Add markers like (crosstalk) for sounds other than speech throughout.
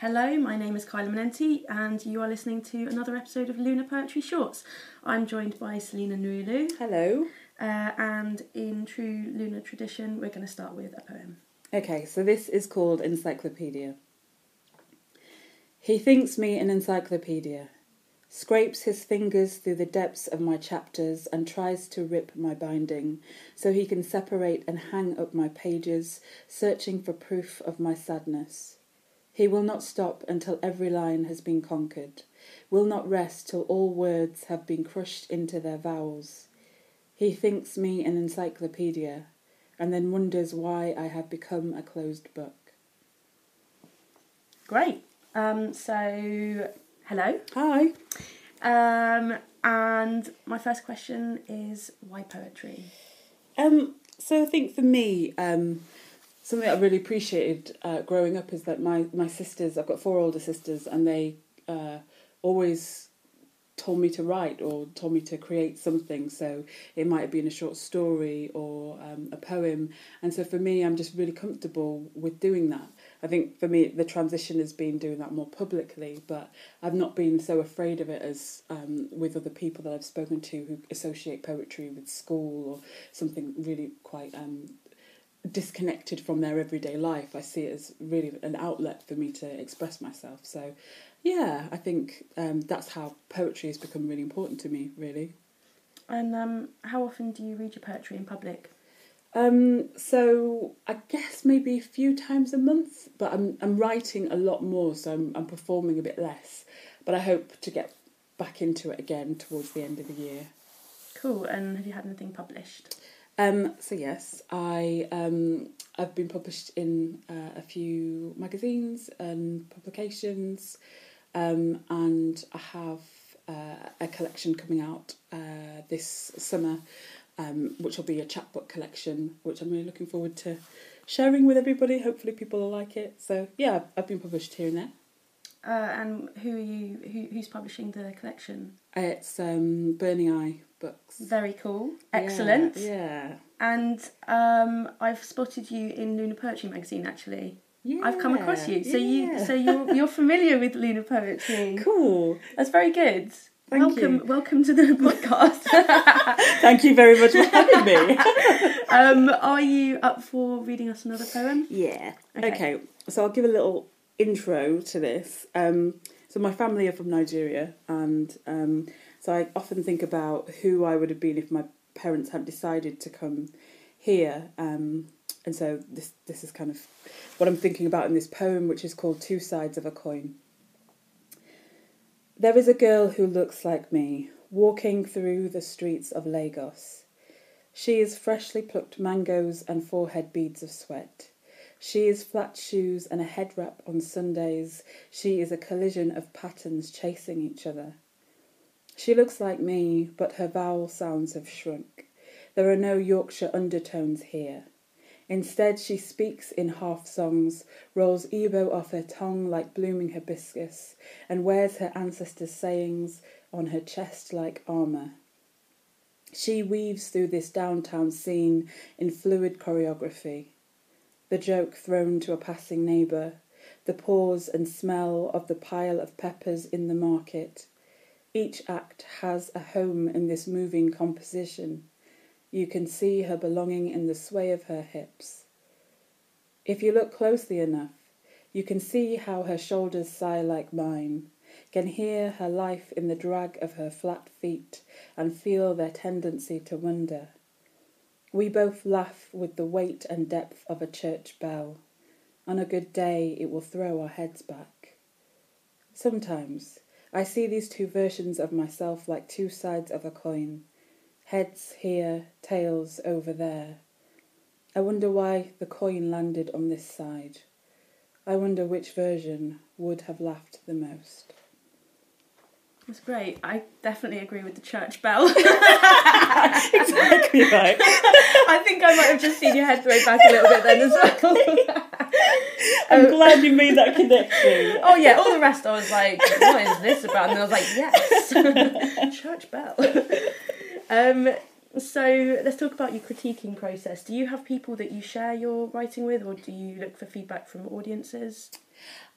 Hello, my name is Kyla Manenti, and you are listening to another episode of Lunar Poetry Shorts. I'm joined by Selina Nwulu, Hello. uh, and in true lunar tradition, we're going to start with a poem. Okay, so this is called Encyclopedia. He thinks me an encyclopedia, scrapes his fingers through the depths of my chapters and tries to rip my binding so he can separate and hang up my pages, searching for proof of my sadness. He will not stop until every line has been conquered, will not rest till all words have been crushed into their vowels. He thinks me an encyclopedia, and then wonders why I have become a closed book. Great. Um, so, hello. Hi. Um, and my first question is why poetry? Um, so I think for me, um, something I really appreciated uh, growing up is that my, my sisters, I've got four older sisters, and they uh, always told me to write or told me to create something. So it might have been a short story or um, a poem. And so for me, I'm just really comfortable with doing that. I think for me, the transition has been doing that more publicly, but I've not been so afraid of it as um, with other people that I've spoken to who associate poetry with school or something really quite um, disconnected from their everyday life. I see it as really an outlet for me to express myself. So, yeah, I think um, that's how poetry has become really important to me, really. And um, how often do you read your poetry in public? Um, so I guess maybe a few times a month, but I'm I'm writing a lot more, so I'm I'm performing a bit less. But I hope to get back into it again towards the end of the year. Cool. And have you had anything published? Um, so yes, I um, I've been published in uh, a few magazines and publications, um, and I have uh, a collection coming out uh, this summer, um, which will be a chapbook collection, which I'm really looking forward to sharing with everybody. Hopefully, people will like it. So yeah, I've been published here and there. Uh, and who are you? Who, who's publishing the collection? It's um, Burning Eye Books. Very cool. Excellent. Yeah. And um, I've spotted you in Lunar Poetry magazine. Actually, yeah. I've come across you. So you so you're (laughs) you're familiar with Lunar Poetry. Cool. That's very good. Thank welcome, you. welcome to the (laughs) podcast. (laughs) Thank you very much for having me. um, are you up for reading us another poem? Yeah. Okay. Okay. So I'll give a little intro to this. Um, so my family are from Nigeria, and um, so I often think about who I would have been if my parents had decided to come here. Um, and so this this is kind of what I'm thinking about in this poem, which is called Two Sides of a Coin. There is a girl who looks like me, walking through the streets of Lagos. She is freshly plucked mangoes and forehead beads of sweat. She is flat shoes and a head wrap on Sundays. She is a collision of patterns chasing each other. She looks like me, but her vowel sounds have shrunk. There are no Yorkshire undertones here. Instead, she speaks in half songs, rolls Igbo off her tongue like blooming hibiscus, and wears her ancestors' sayings on her chest like armour. She weaves through this downtown scene in fluid choreography. The joke thrown to a passing neighbour, the pause and smell of the pile of peppers in the market. Each act has a home in this moving composition. You can see her belonging in the sway of her hips. If you look closely enough, you can see how her shoulders sigh like mine, can hear her life in the drag of her flat feet, and feel their tendency to wonder. We both laugh with the weight and depth of a church bell. On a good day, it will throw our heads back. Sometimes I see these two versions of myself like two sides of a coin heads here, tails over there. I wonder why the coin landed on this side. I wonder which version would have laughed the most. That's great. I definitely agree with the church bell. (laughs) exactly right. I think I might have just seen your head throw back a little bit then as well. (laughs) I'm glad you made that connection. oh yeah, all the rest I was like, what is this about? And then I was like, yes, (laughs) church bell. Um, so let's talk about your critiquing process. Do you have people that you share your writing with, or do you look for feedback from audiences?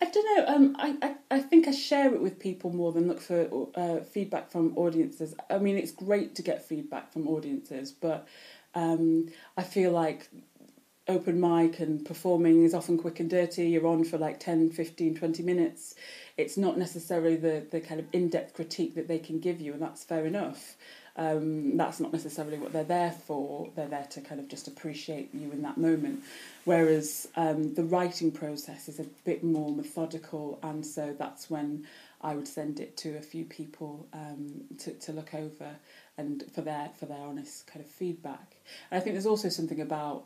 I don't know. Um, I, I, I think I share it with people more than look for uh, feedback from audiences. I mean, it's great to get feedback from audiences, but um, I feel like open mic and performing is often quick and dirty. You're on for like 10, 15, 20 minutes. It's not necessarily the, the kind of in depth critique that they can give you, and that's fair enough. Um, that's not necessarily what they're there for. They're there to kind of just appreciate you in that moment. Whereas um, the writing process is a bit more methodical, and so that's when I would send it to a few people um, to, to look over and for their for their honest kind of feedback. And I think there's also something about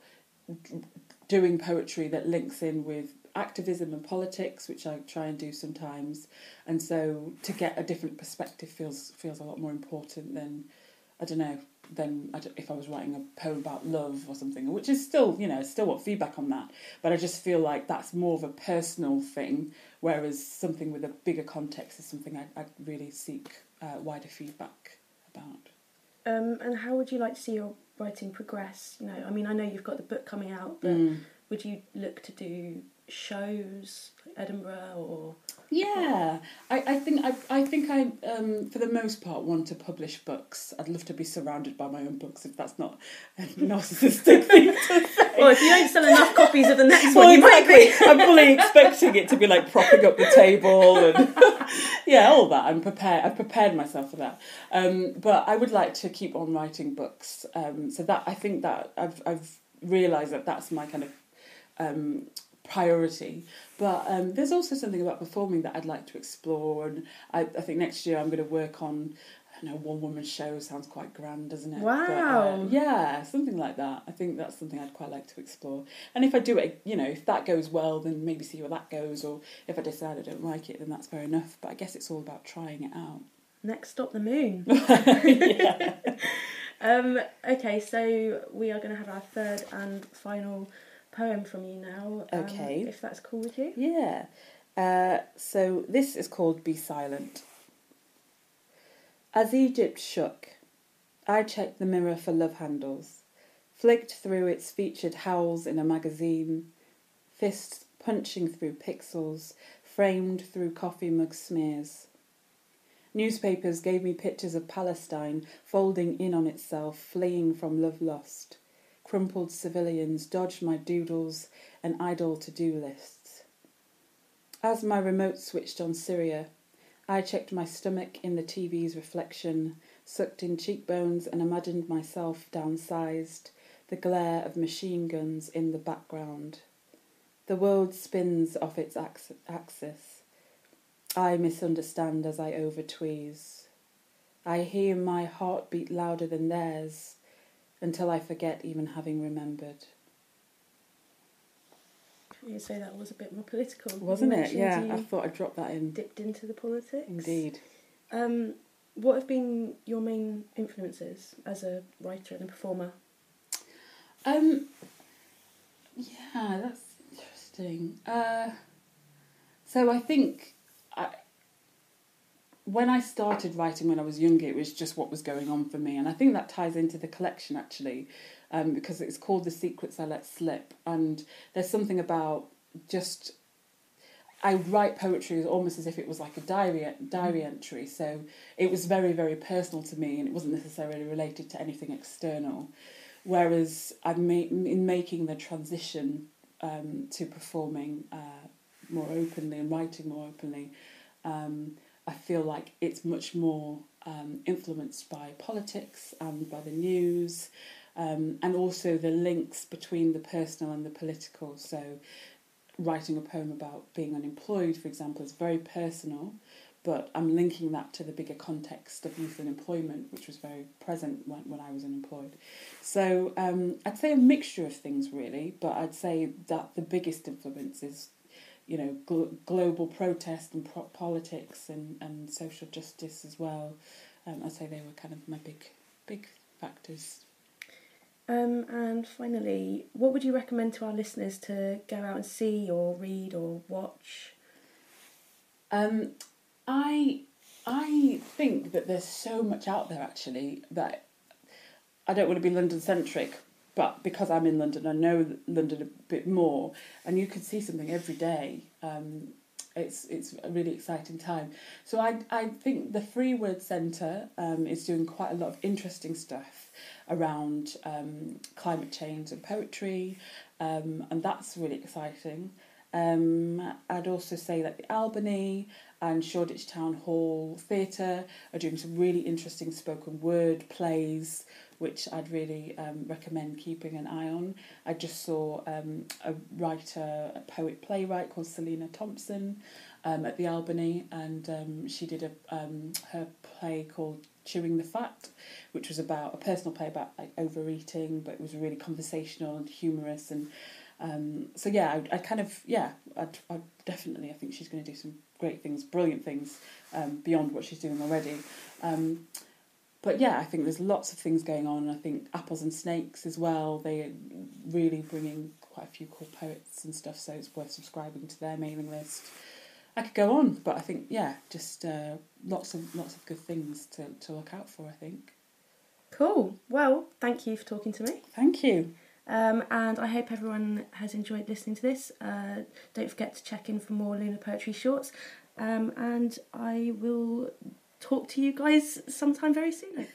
doing poetry that links in with activism and politics, which I try and do sometimes. And so to get a different perspective feels feels a lot more important than I don't know than if I was writing a poem about love or something, which is still you know still want feedback on that. But I just feel like that's more of a personal thing, whereas something with a bigger context is something I I really seek uh, wider feedback about. Um, and how would you like to see your writing progress? You know, I mean, I know you've got the book coming out, but Mm. would you look to do shows, Edinburgh, or Yeah, I, I think I, I think I um, for the most part want to publish books. I'd love to be surrounded by my own books if that's not a (laughs) narcissistic thing to say. well, if you don't sell enough copies of the next (laughs) Well, one, you might be. I'm fully expecting it to be like propping up the table and (laughs) yeah, all that. I'm prepared. I've prepared myself for that. Um, but I would like to keep on writing books. Um, so that I think that I've I've realised that that's my kind of um, priority. But um, there's also something about performing that I'd like to explore, and I, I think next year I'm going to work on. I know, one woman show sounds quite grand, doesn't it? But, uh, Wow. yeah, something like that. I think that's something I'd quite like to explore. And if I do it, you know, if that goes well, then maybe see where that goes. Or if I decide I don't like it, then that's fair enough. But I guess it's all about trying it out. Next stop, the moon. (laughs) (laughs) Um, okay, so we are going to have our third and final poem from you now. um, Okay. If that's cool with you. Yeah. Uh, so this is called Be Silent. As Egypt shook, I checked the mirror for love handles, flicked through its featured howls in a magazine, fists punching through pixels, framed through coffee mug smears. Newspapers gave me pictures of Palestine folding in on itself, fleeing from love lost. Crumpled civilians dodged my doodles and idle to do lists. As my remote switched on Syria, I checked my stomach in the TV's reflection, sucked in cheekbones, and imagined myself downsized, the glare of machine guns in the background. The world spins off its axis. I misunderstand as I overtweeze. I hear my heart beat louder than theirs until I forget even having remembered. You'd say that was a bit more political. Wasn't it? Yeah, I thought I'd drop that in. dipped into the politics. Indeed. Um, what have been your main influences as a writer and a performer? Um, yeah, that's interesting. Uh, so I think I, when I started writing when I was younger, it was just what was going on for me, and I think that ties into the collection actually, um, because it's called "The Secrets I Let Slip," and there's something about just. I write poetry almost as if it was like a diary diary entry, so it was very very personal to me, and it wasn't necessarily related to anything external. Whereas I'm ma- in making the transition um, to performing uh, more openly and writing more openly, um, I feel like it's much more um, influenced by politics and by the news, um, and also the links between the personal and the political. So, writing a poem about being unemployed, for example, is very personal, but I'm linking that to the bigger context of youth unemployment, which was very present when, when I was unemployed. So um, I'd say a mixture of things really, but I'd say that the biggest influence is, you know, gl- global protest and pro- politics and, and social justice as well. Um, I'd say they were kind of my big big factors. Um, and finally, what would you recommend to our listeners to go out and see or read or watch? Um, I I think that there's so much out there actually that I don't want to be London centric, but because I'm in London, I know London a bit more, and you can see something every day. Um, it's it's a really exciting time. So I I think the Free Word Centre um, is doing quite a lot of interesting stuff around um, climate change and poetry, um, and that's really exciting. Um, I'd also say that the Albany and Shoreditch Town Hall Theatre are doing some really interesting spoken word plays, which I'd really um, recommend keeping an eye on. I just saw um, a writer, a poet playwright called Selina Thompson um, at the Albany, and um, she did a um, her play called Chewing the Fat, which was about a personal play about like overeating, but it was really conversational and humorous and um, so yeah, I, I kind of yeah, I I definitely I think she's going to do some great things, brilliant things beyond what she's doing already. But yeah, I think there's lots of things going on. I think Apples and Snakes as well. They are really bringing quite a few cool poets and stuff, so it's worth subscribing to their mailing list. I could go on, but I think yeah, just uh, lots of lots of good things to to look out for. I think. Cool. Well, thank you for talking to me. Thank you. Um, and I hope everyone has enjoyed listening to this. Uh, don't forget to check in for more Lunar Poetry Shorts. Um, and I will talk to you guys sometime very soon, hopefully.